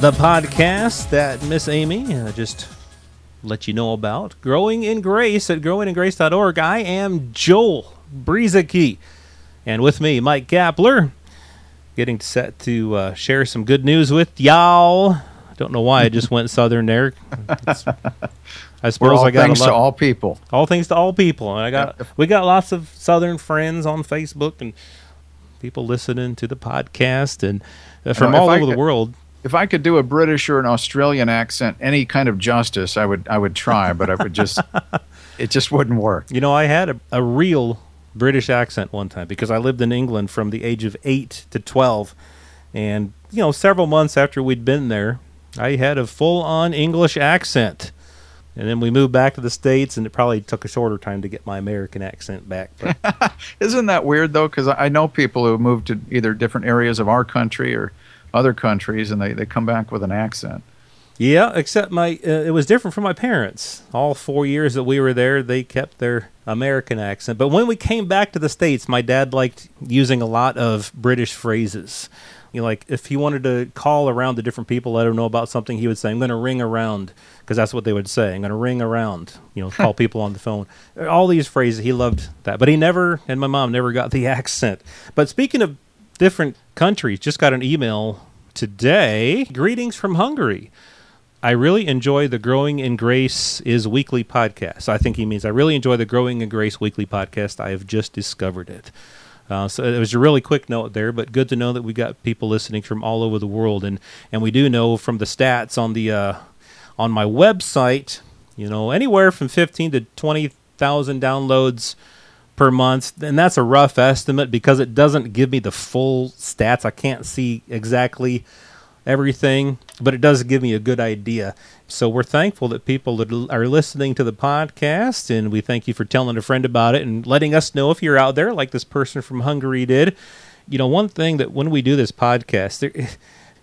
the podcast that Miss Amy uh, just let you know about. Growing in Grace at growingingrace.org. I am Joel Brueseke. And with me, Mike Kapler, getting set to uh, share some good news with y'all. Don't know why I just went southern there. It's, I suppose all I got things lot, to all people. all things to all people. And I got we got lots of southern friends on Facebook and people listening to the podcast and uh, from all I over the world. If I could do a British or an Australian accent, any kind of justice, I would I would try, but I would just it just wouldn't work. You know, I had a, a real British accent one time because I lived in England from the age of 8 to 12 and you know, several months after we'd been there, I had a full-on English accent. And then we moved back to the states and it probably took a shorter time to get my American accent back. Isn't that weird though? Because I know people who moved to either different areas of our country or other countries, and they, they come back with an accent. Yeah, except my uh, it was different from my parents. All four years that we were there, they kept their American accent. But when we came back to the states, my dad liked using a lot of British phrases. You know, like if he wanted to call around to different people, let them know about something, he would say, "I'm going to ring around," because that's what they would say. I'm going to ring around. You know, call people on the phone. All these phrases, he loved that. But he never, and my mom never got the accent. But speaking of different countries, just got an email today. Greetings from Hungary. I really enjoy the Growing in Grace is weekly podcast. I think he means I really enjoy the Growing in Grace weekly podcast. I have just discovered it. Uh, so it was a really quick note there, but good to know that we got people listening from all over the world, and and we do know from the stats on the uh, on my website, you know, anywhere from fifteen to twenty thousand downloads per month, and that's a rough estimate because it doesn't give me the full stats. I can't see exactly everything, but it does give me a good idea. So we're thankful that people that are listening to the podcast, and we thank you for telling a friend about it and letting us know if you're out there, like this person from Hungary did. You know, one thing that when we do this podcast, there,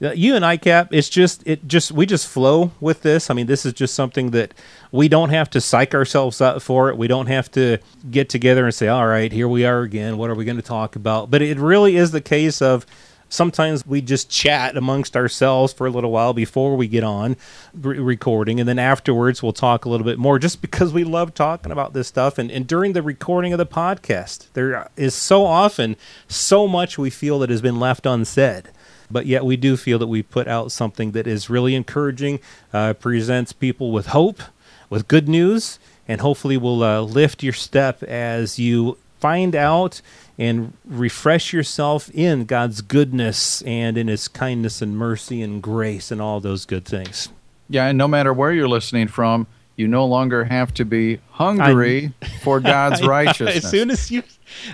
Uh, you and I, Cap, it's just it just we just flow with this. I mean, this is just something that we don't have to psych ourselves up for it. We don't have to get together and say, "All right, here we are again. What are we going to talk about?" But it really is the case of sometimes we just chat amongst ourselves for a little while before we get on re- recording and then afterwards we'll talk a little bit more just because we love talking about this stuff and, and during the recording of the podcast there is so often so much we feel that has been left unsaid but yet we do feel that we put out something that is really encouraging uh, presents people with hope with good news and hopefully will uh, lift your step as you find out and refresh yourself in God's goodness and in His kindness and mercy and grace and all those good things. Yeah, and no matter where you're listening from, you no longer have to be hungry for God's righteousness. As soon as you,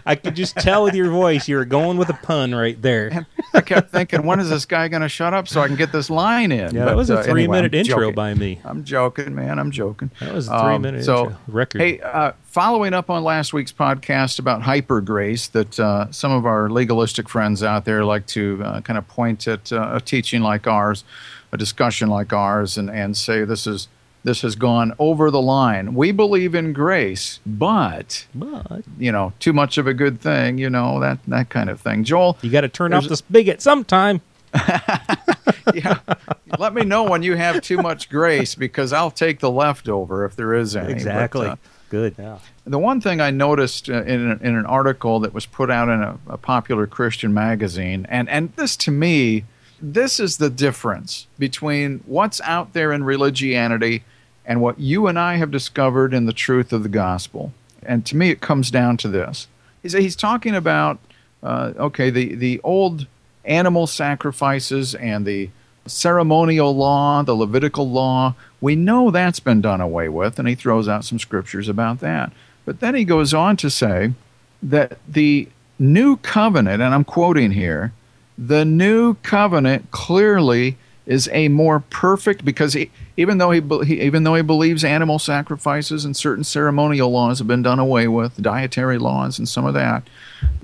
I could just tell with your voice you were going with a pun right there. I kept thinking, when is this guy going to shut up so I can get this line in? Yeah, that was a uh, anyway, I'm intro joking. by me. I'm joking, man. I'm joking. That was a Um, three-minute so, intro record. Hey, uh, following up on last week's podcast about hyper grace, that uh, some of our legalistic friends out there like to uh, kind of point at uh, a teaching like ours, a discussion like ours, and, and say this is this has gone over the line. We believe in grace, but but you know, too much of a good thing, you know that that kind of thing. Joel, you got to turn off the spigot sometime. yeah, let me know when you have too much grace because I'll take the leftover if there is any. But, Exactly. uh, Good. Yeah. The one thing I noticed uh, in, an- in an article that was put out in a, a popular Christian magazine, and, and this to me, this is the difference between what's out there in religianity and what you and I have discovered in the truth of the gospel. And to me, it comes down to this. He's, he's talking about, uh, okay, the, the old animal sacrifices and the ceremonial law, the Levitical law, we know that's been done away with, and he throws out some scriptures about that. But then he goes on to say that the new covenant, and I'm quoting here, the new covenant clearly is a more perfect because he, even though he, he, even though he believes animal sacrifices and certain ceremonial laws have been done away with, dietary laws and some of that,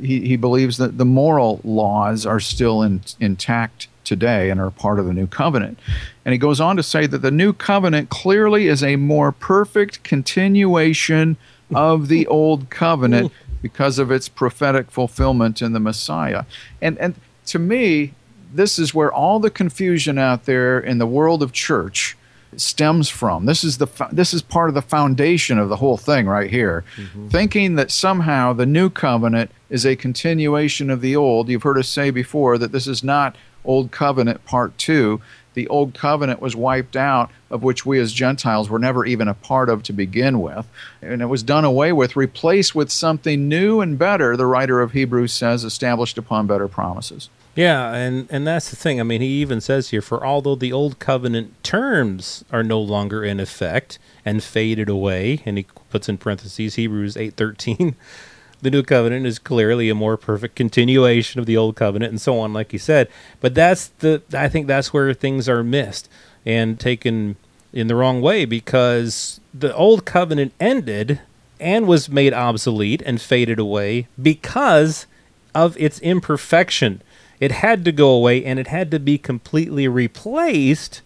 he, he believes that the moral laws are still in, intact today and are part of the new covenant. And he goes on to say that the new covenant clearly is a more perfect continuation of the old covenant because of its prophetic fulfillment in the Messiah. And and to me, this is where all the confusion out there in the world of church stems from. This is the this is part of the foundation of the whole thing right here. Mm-hmm. Thinking that somehow the new covenant is a continuation of the old. You've heard us say before that this is not old covenant part 2. The old covenant was wiped out of which we as Gentiles were never even a part of to begin with. And it was done away with, replaced with something new and better, the writer of Hebrews says, established upon better promises. Yeah, and, and that's the thing. I mean, he even says here, for although the old covenant terms are no longer in effect and faded away, and he puts in parentheses Hebrews 8.13, the new covenant is clearly a more perfect continuation of the old covenant and so on, like you said. But that's the, I think that's where things are missed and taken in the wrong way because the old covenant ended and was made obsolete and faded away because of its imperfection. It had to go away and it had to be completely replaced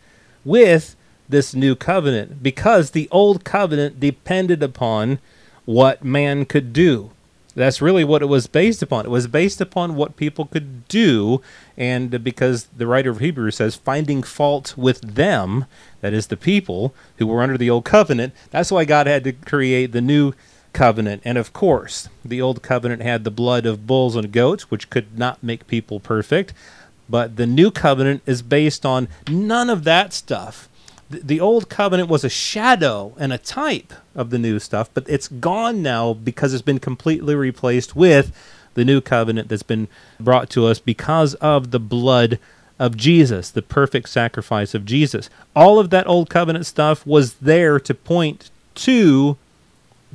with this new covenant because the old covenant depended upon what man could do. That's really what it was based upon. It was based upon what people could do, and because the writer of Hebrews says, finding fault with them, that is the people who were under the old covenant, that's why God had to create the new covenant. And of course, the old covenant had the blood of bulls and goats, which could not make people perfect. But the new covenant is based on none of that stuff the old covenant was a shadow and a type of the new stuff, but it's gone now because it's been completely replaced with the new covenant that's been brought to us because of the blood of Jesus, the perfect sacrifice of Jesus. All of that old covenant stuff was there to point to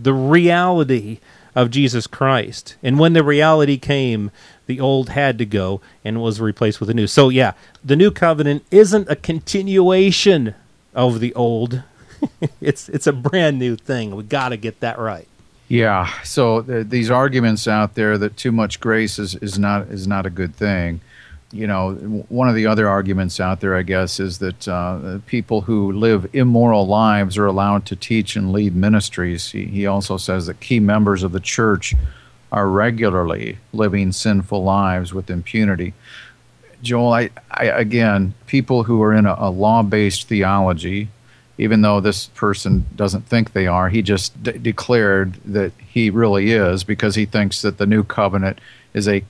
the reality of Jesus Christ. And when the reality came, the old had to go and was replaced with the new. So, yeah, the new covenant isn't a continuation of the old. it's it's a brand new thing. We got to get that right. Yeah. So th- these arguments out there that too much grace is, is not is not a good thing. You know, one of the other arguments out there, I guess, is that uh, people who live immoral lives are allowed to teach and lead ministries. He, he also says that key members of the church are regularly living sinful lives with impunity. Joel, I, I again, people who are in a, a law-based theology, even though this person doesn't think they are, he just declared that he really is because he thinks that the new covenant is a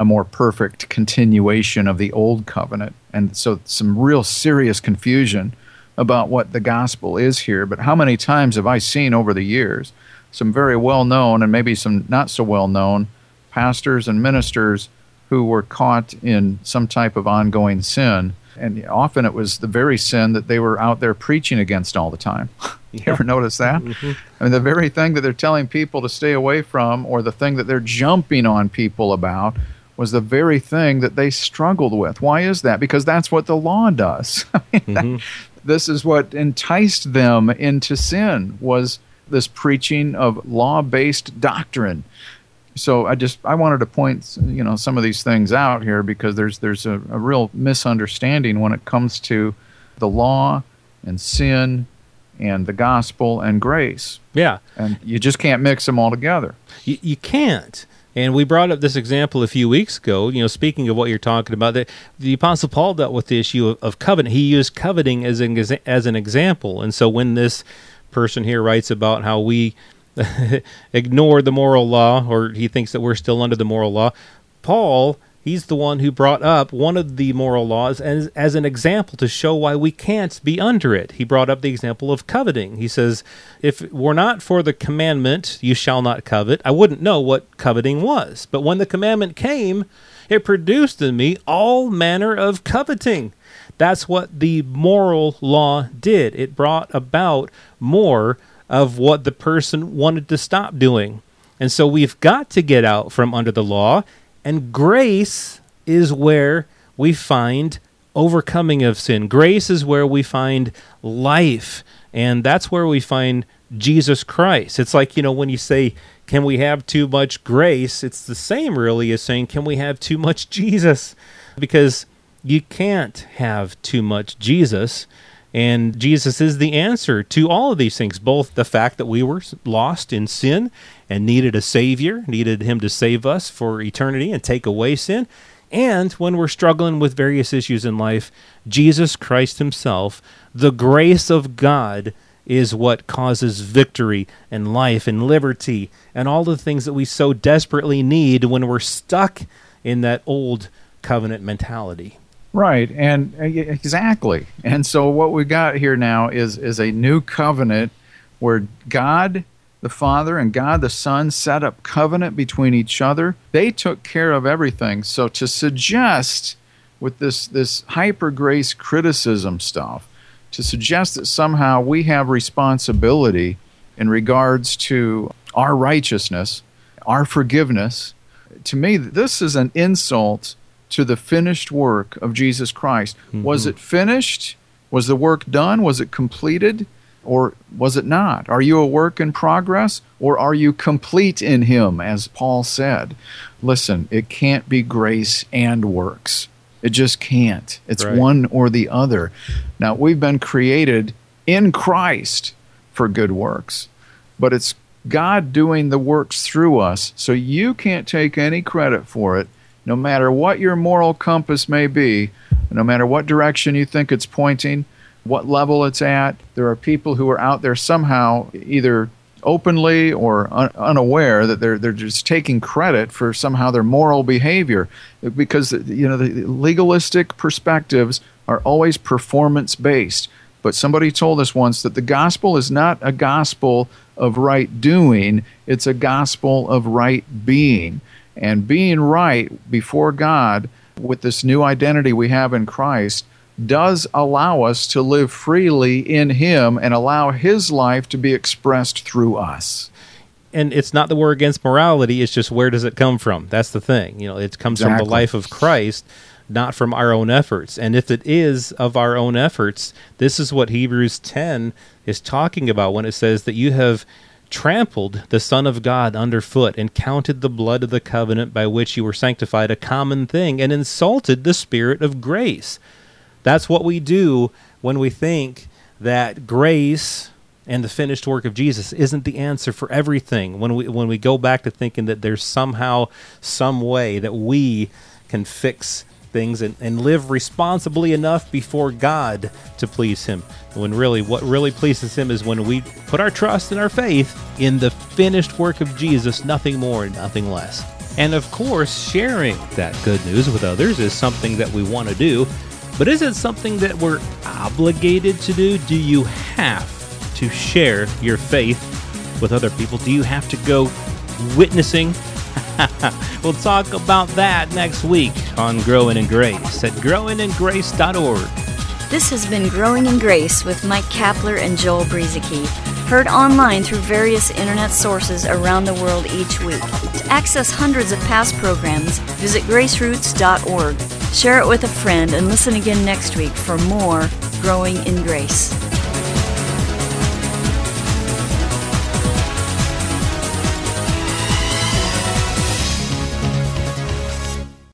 a more perfect continuation of the old covenant. And so some real serious confusion about what the gospel is here. But how many times have I seen over the years some very well known and maybe some not so well known pastors and ministers who were caught in some type of ongoing sin. And often it was the very sin that they were out there preaching against all the time. you yeah. ever notice that? Mm-hmm. I mean, the very thing that they're telling people to stay away from, or the thing that they're jumping on people about, was the very thing that they struggled with. Why is that? Because that's what the law does. mm-hmm. this is what enticed them into sin was this preaching of law-based doctrine so I just I wanted to point you know some of these things out here because there's there's a, a real misunderstanding when it comes to the law and sin and the gospel and grace. Yeah, and you just can't mix them all together. You, you can't. And we brought up this example a few weeks ago. You know, speaking of what you're talking about, that the Apostle Paul dealt with the issue of, of covenant. He used coveting as an as an example. And so when this person here writes about how we ignore the moral law, or he thinks that we're still under the moral law. Paul, he's the one who brought up one of the moral laws as, as an example to show why we can't be under it. He brought up the example of coveting. He says, If it were not for the commandment, you shall not covet, I wouldn't know what coveting was. But when the commandment came, it produced in me all manner of coveting. That's what the moral law did. It brought about more of what the person wanted to stop doing. And so we've got to get out from under the law, and grace is where we find overcoming of sin. Grace is where we find life, and that's where we find Jesus Christ. It's like, you know, when you say, can we have too much grace? It's the same, really, as saying, can we have too much Jesus? Because you can't have too much Jesus. And Jesus is the answer to all of these things, both the fact that we were lost in sin and needed a Savior, needed Him to save us for eternity and take away sin, and when we're struggling with various issues in life, Jesus Christ Himself, the grace of God, is what causes victory and life and liberty and all the things that we so desperately need when we're stuck in that old covenant mentality. Right, and uh, exactly. And so what we got here now is is a new covenant where God the Father and God the Son set up covenant between each other. They took care of everything. So to suggest with this this hyper grace criticism stuff, to suggest that somehow we have responsibility in regards to our righteousness, our forgiveness, to me this is an insult to the finished work of Jesus Christ. Mm-hmm. Was it finished? Was the work done? Was it completed? Or was it not? Are you a work in progress? Or are you complete in Him, as Paul said? Listen, it can't be grace and works. It just can't. It's right. one or the other. Now, we've been created in Christ for good works, but it's God doing the works through us, so you can't take any credit for it no matter what your moral compass may be, no matter what direction you think it's pointing, what level it's at, there are people who are out there somehow either openly or un- unaware that they're they're just taking credit for somehow their moral behavior. Because you know the legalistic perspectives are always performance based but somebody told us once that the gospel is not a gospel of right doing it's a gospel of right being and being right before God with this new identity we have in Christ does allow us to live freely in Him and allow His life to be expressed through us. And it's not that we're against morality, it's just where does it come from? That's the thing. You know, it comes exactly. from the life of Christ, not from our own efforts. And if it is of our own efforts, this is what Hebrews 10 is talking about when it says that you have trampled the Son of God underfoot, and counted the blood of the covenant by which you were sanctified a common thing, and insulted the Spirit of grace. That's what we do when we think that grace and the finished work of Jesus isn't the answer for everything. When we when we go back to thinking that there's somehow some way that we can fix things and, and live responsibly enough before God to please Him. When really, what really pleases Him is when we put our trust and our faith in the finished work of Jesus, nothing more nothing less. And of course, sharing that good news with others is something that we want to do. But is it something that we're obligated to do? Do you have to share your faith with other people? Do you have to go witnessing we'll talk about that next week on Growing in Grace at growingingrace.org. This has been Growing in Grace with Mike Kapler and Joel Brueseke, heard online through various internet sources around the world each week. To access hundreds of past programs, visit graceroots.org. Share it with a friend and listen again next week for more Growing in Grace.